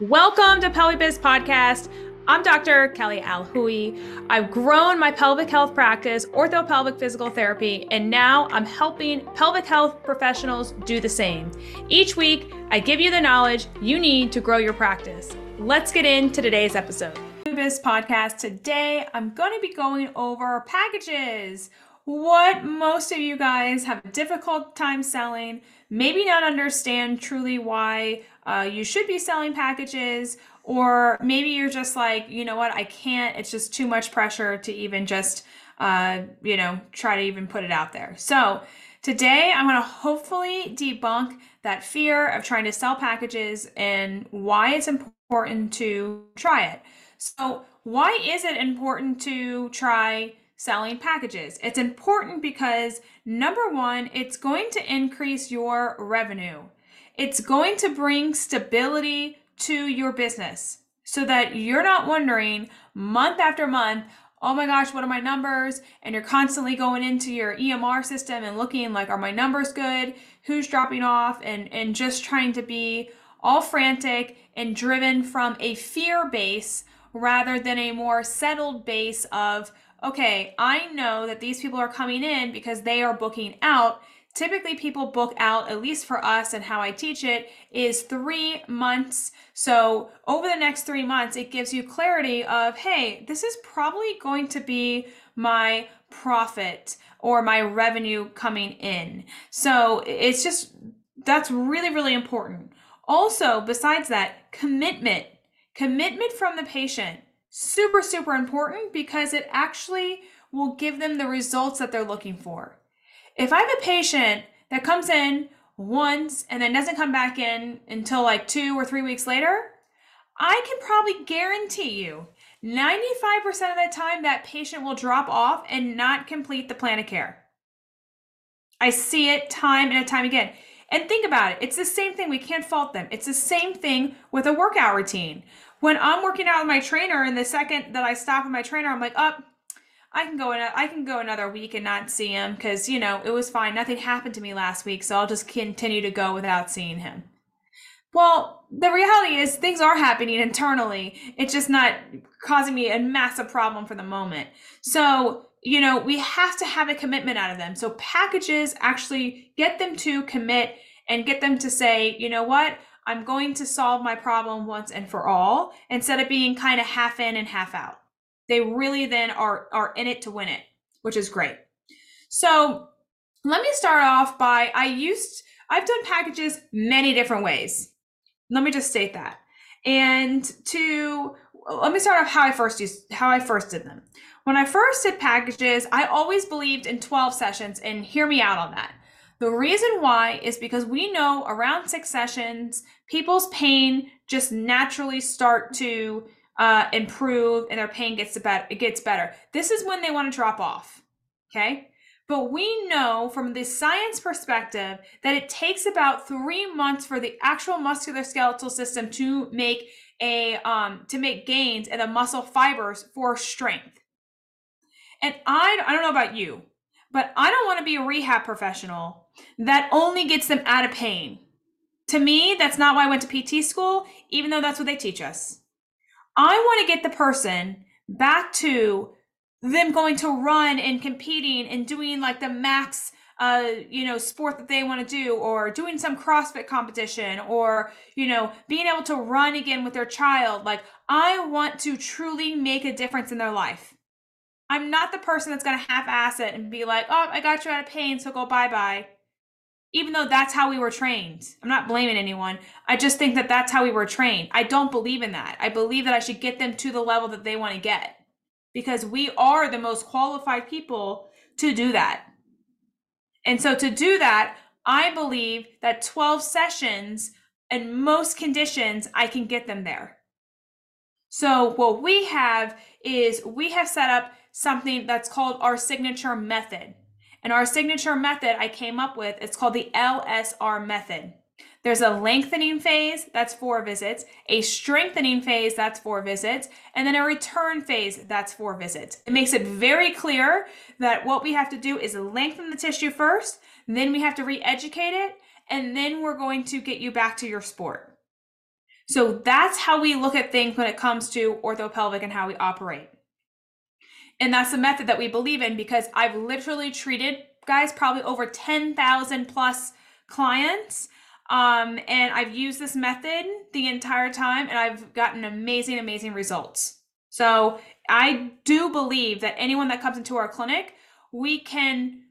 Welcome to PelviBiz Podcast. I'm Dr. Kelly Alhooie. I've grown my pelvic health practice, orthopelvic physical therapy, and now I'm helping pelvic health professionals do the same. Each week, I give you the knowledge you need to grow your practice. Let's get into today's episode. This podcast today, I'm going to be going over packages. What most of you guys have a difficult time selling, maybe not understand truly why uh, you should be selling packages, or maybe you're just like, you know what, I can't, it's just too much pressure to even just, uh, you know, try to even put it out there. So, today I'm going to hopefully debunk that fear of trying to sell packages and why it's important to try it. So, why is it important to try selling packages? It's important because number one, it's going to increase your revenue. It's going to bring stability to your business so that you're not wondering month after month, oh my gosh, what are my numbers? And you're constantly going into your EMR system and looking like, are my numbers good? Who's dropping off? And, and just trying to be all frantic and driven from a fear base rather than a more settled base of, okay, I know that these people are coming in because they are booking out. Typically people book out at least for us and how i teach it is three months. So over the next three months it gives you clarity of hey this is probably going to be my profit or my revenue coming in. So it's just that's really really important. Also besides that commitment. Commitment from the patient super super important because it actually will give them the results that they're looking for if I have a patient that comes in once and then doesn't come back in until like two or three weeks later, I can probably guarantee you 95% of the time that patient will drop off and not complete the plan of care. I see it time and time again. And think about it. It's the same thing. We can't fault them. It's the same thing with a workout routine. When I'm working out with my trainer, and the second that I stop with my trainer, I'm like, up, oh, I can go in. A, I can go another week and not see him because you know it was fine. Nothing happened to me last week, so I'll just continue to go without seeing him. Well, the reality is things are happening internally. It's just not causing me a massive problem for the moment. So, you know, we have to have a commitment out of them. So, packages actually get them to commit and get them to say, you know what, I'm going to solve my problem once and for all instead of being kind of half in and half out. They really then are are in it to win it, which is great. So let me start off by I used I've done packages many different ways. Let me just state that. And to let me start off how I first used how I first did them. When I first did packages, I always believed in 12 sessions and hear me out on that. The reason why is because we know around 6 sessions people's pain just naturally start to uh, improve and their pain gets better. It gets better. This is when they want to drop off. Okay. But we know from the science perspective that it takes about three months for the actual musculoskeletal system to make a um, to make gains in the muscle fibers for strength. And I I don't know about you, but I don't want to be a rehab professional that only gets them out of pain. To me, that's not why I went to PT school, even though that's what they teach us. I want to get the person back to them going to run and competing and doing like the max uh you know sport that they want to do or doing some crossfit competition or you know being able to run again with their child like i want to truly make a difference in their life i'm not the person that's going to half-ass it and be like oh i got you out of pain so go bye-bye even though that's how we were trained. I'm not blaming anyone. I just think that that's how we were trained. I don't believe in that. I believe that I should get them to the level that they want to get because we are the most qualified people to do that. And so to do that, I believe that 12 sessions in most conditions, I can get them there. So what we have is we have set up something that's called our signature method. And our signature method I came up with, it's called the LSR method. There's a lengthening phase, that's four visits, a strengthening phase, that's four visits, and then a return phase, that's four visits. It makes it very clear that what we have to do is lengthen the tissue first, then we have to re educate it, and then we're going to get you back to your sport. So that's how we look at things when it comes to orthopelvic and how we operate. And that's the method that we believe in because I've literally treated guys probably over 10,000 plus clients. Um, and I've used this method the entire time and I've gotten amazing, amazing results. So I do believe that anyone that comes into our clinic, we can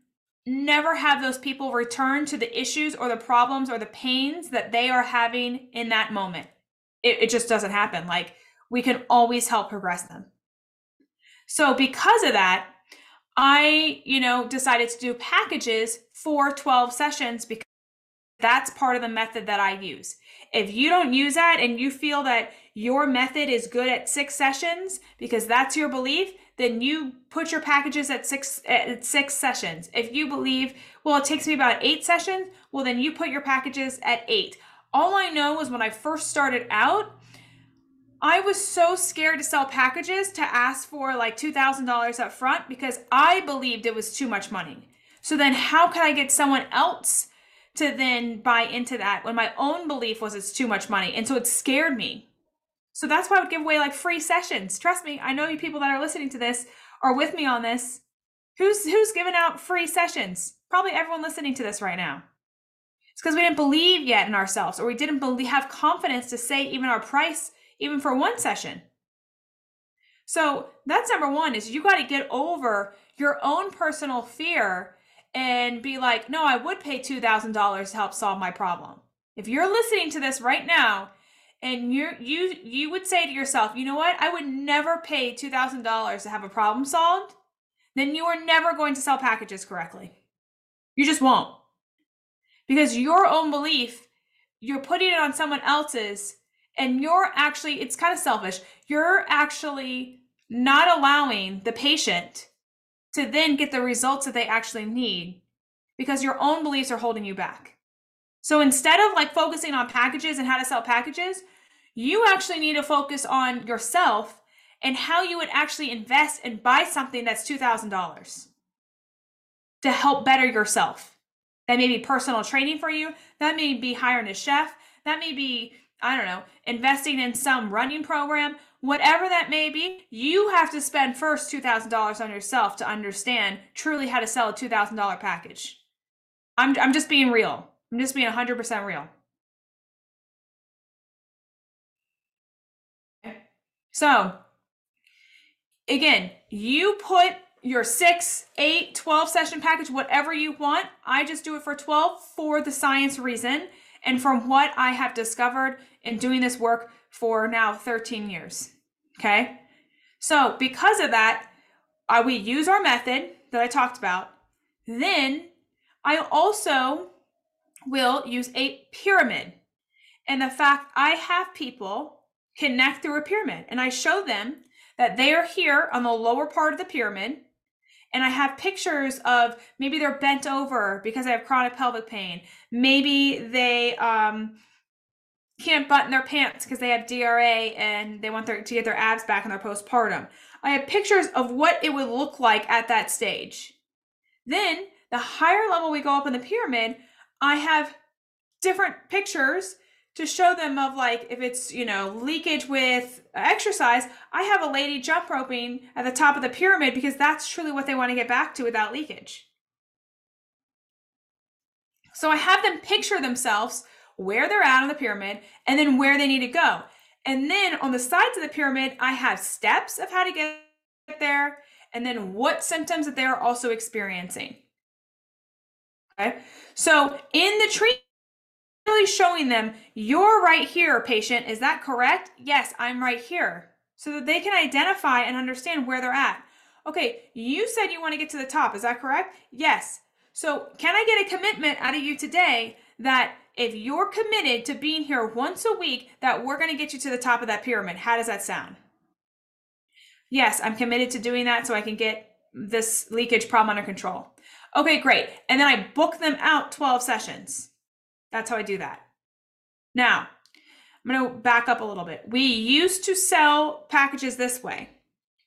never have those people return to the issues or the problems or the pains that they are having in that moment. It, it just doesn't happen. Like we can always help progress them. So because of that, I, you know, decided to do packages for 12 sessions because that's part of the method that I use. If you don't use that and you feel that your method is good at six sessions because that's your belief, then you put your packages at six at six sessions. If you believe, well, it takes me about eight sessions, well, then you put your packages at eight. All I know is when I first started out, I was so scared to sell packages to ask for like $2,000 up front because I believed it was too much money. So then how can I get someone else to then buy into that when my own belief was it's too much money? And so it scared me. So that's why I would give away like free sessions. Trust me, I know you people that are listening to this are with me on this. Who's who's giving out free sessions? Probably everyone listening to this right now. It's because we didn't believe yet in ourselves or we didn't believe have confidence to say even our price even for one session. So that's number one is you got to get over your own personal fear and be like, no, I would pay $2,000 to help solve my problem. If you're listening to this right now and you're, you, you would say to yourself, you know what? I would never pay $2,000 to have a problem solved. Then you are never going to sell packages correctly. You just won't. Because your own belief, you're putting it on someone else's and you're actually it's kind of selfish. You're actually not allowing the patient to then get the results that they actually need because your own beliefs are holding you back. So instead of like focusing on packages and how to sell packages you actually need to focus on yourself and how you would actually invest and buy something that's $2000 to help better yourself. That may be personal training for you that may be hiring a chef that may be I don't know, investing in some running program, whatever that may be, you have to spend first $2,000 on yourself to understand truly how to sell a $2,000 package. I'm, I'm just being real. I'm just being 100% real. So, again, you put your six, eight, 12 session package, whatever you want. I just do it for 12 for the science reason and from what I have discovered in doing this work for now 13 years. Okay. So, because of that, uh, we use our method that I talked about. Then I also will use a pyramid. And the fact I have people connect through a pyramid and I show them that they are here on the lower part of the pyramid and I have pictures of maybe they're bent over because they have chronic pelvic pain. Maybe they um, can't button their pants because they have DRA and they want their, to get their abs back in their postpartum. I have pictures of what it would look like at that stage. Then, the higher level we go up in the pyramid, I have different pictures to show them of like if it's you know leakage with exercise i have a lady jump roping at the top of the pyramid because that's truly what they want to get back to without leakage. So i have them picture themselves where they're at on the pyramid and then where they need to go. And then on the sides of the pyramid i have steps of how to get there and then what symptoms that they're also experiencing. Okay? So in the treatment really showing them, you're right here, patient. Is that correct? Yes, I'm right here. So that they can identify and understand where they're at. Okay, you said you want to get to the top. Is that correct? Yes. So, can I get a commitment out of you today that if you're committed to being here once a week, that we're going to get you to the top of that pyramid? How does that sound? Yes, I'm committed to doing that so I can get this leakage problem under control. Okay, great. And then I book them out 12 sessions. That's how I do that. Now, I'm going to back up a little bit. We used to sell packages this way.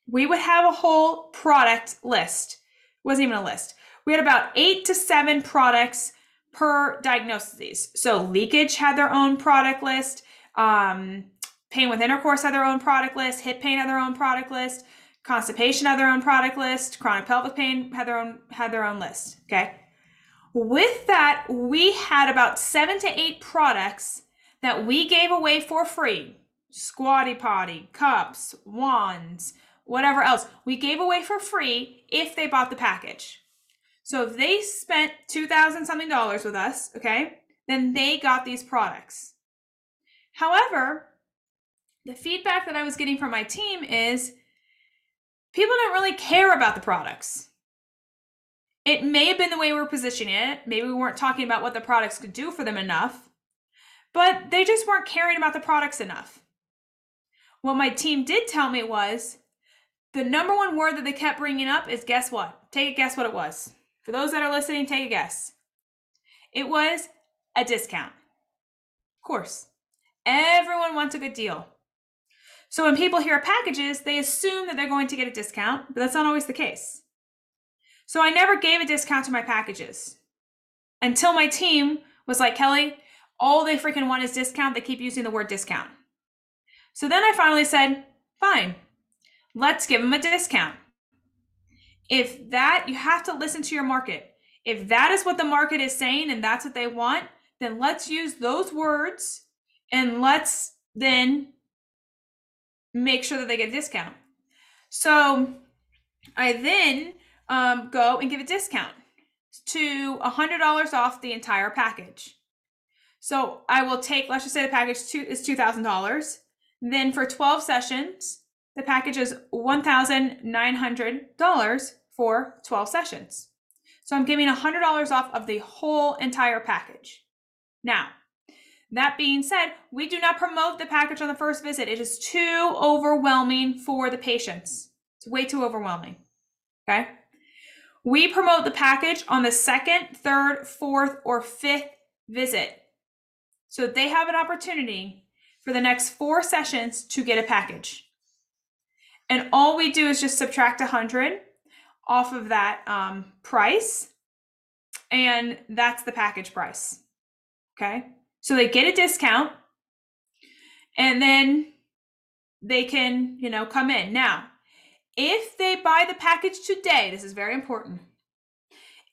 We would have a whole product list. It wasn't even a list. We had about eight to seven products per diagnosis. So leakage had their own product list. Um, pain with intercourse had their own product list, hip pain had their own product list, constipation had their own product list, chronic pelvic pain had their own had their own list. Okay. With that, we had about seven to eight products that we gave away for free. Squatty potty, cups, wands, whatever else. We gave away for free if they bought the package. So if they spent 2000 something dollars with us, okay, then they got these products. However, the feedback that I was getting from my team is people don't really care about the products. It may have been the way we were positioning it. Maybe we weren't talking about what the products could do for them enough, but they just weren't caring about the products enough. What my team did tell me was the number one word that they kept bringing up is guess what? Take a guess what it was. For those that are listening, take a guess. It was a discount. Of course, everyone wants a good deal. So when people hear packages, they assume that they're going to get a discount, but that's not always the case. So I never gave a discount to my packages until my team was like, Kelly, all they freaking want is discount. They keep using the word discount. So then I finally said, fine, let's give them a discount. If that, you have to listen to your market. If that is what the market is saying and that's what they want, then let's use those words and let's then make sure that they get a discount. So I then um, go and give a discount to $100 off the entire package. So I will take, let's just say the package two, is $2,000. Then for 12 sessions, the package is $1,900 for 12 sessions. So I'm giving $100 off of the whole entire package. Now, that being said, we do not promote the package on the first visit. It is too overwhelming for the patients. It's way too overwhelming. Okay. We promote the package on the second, third, fourth, or fifth visit. So they have an opportunity for the next four sessions to get a package. And all we do is just subtract 100 off of that um, price, and that's the package price. Okay. So they get a discount and then they can, you know, come in. Now, if they buy the package today, this is very important.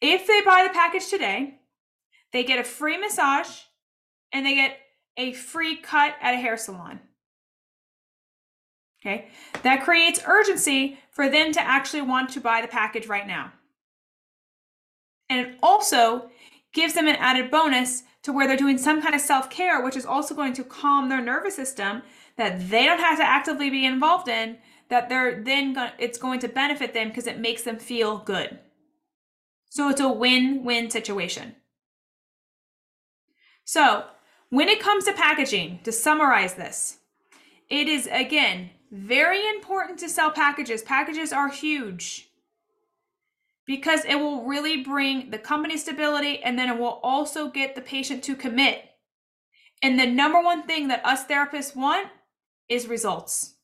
If they buy the package today, they get a free massage and they get a free cut at a hair salon. Okay, that creates urgency for them to actually want to buy the package right now. And it also gives them an added bonus to where they're doing some kind of self care, which is also going to calm their nervous system that they don't have to actively be involved in. That they're then going, it's going to benefit them because it makes them feel good. So it's a win win situation. So when it comes to packaging, to summarize this, it is again very important to sell packages. Packages are huge because it will really bring the company stability and then it will also get the patient to commit. And the number one thing that us therapists want is results.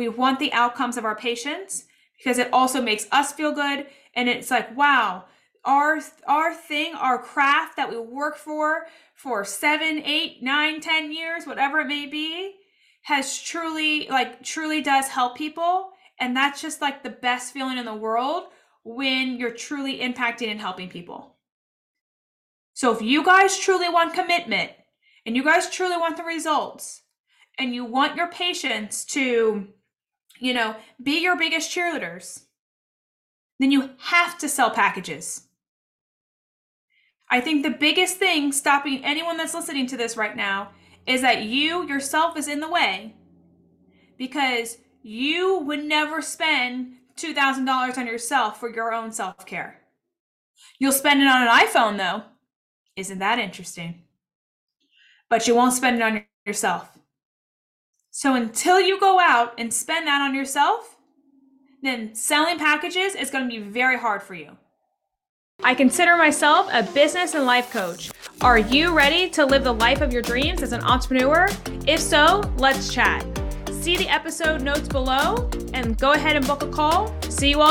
We want the outcomes of our patients because it also makes us feel good and it's like wow our our thing our craft that we work for for seven eight nine ten years whatever it may be has truly like truly does help people and that's just like the best feeling in the world when you're truly impacting and helping people. So if you guys truly want commitment and you guys truly want the results and you want your patients to, you know, be your biggest cheerleaders, then you have to sell packages. I think the biggest thing stopping anyone that's listening to this right now is that you yourself is in the way because you would never spend $2,000 on yourself for your own self care. You'll spend it on an iPhone, though. Isn't that interesting? But you won't spend it on yourself. So until you go out and spend that on yourself, then selling packages is going to be very hard for you. I consider myself a business and life coach. Are you ready to live the life of your dreams as an entrepreneur? If so, let's chat see the episode notes below and go ahead and book a call. See you all.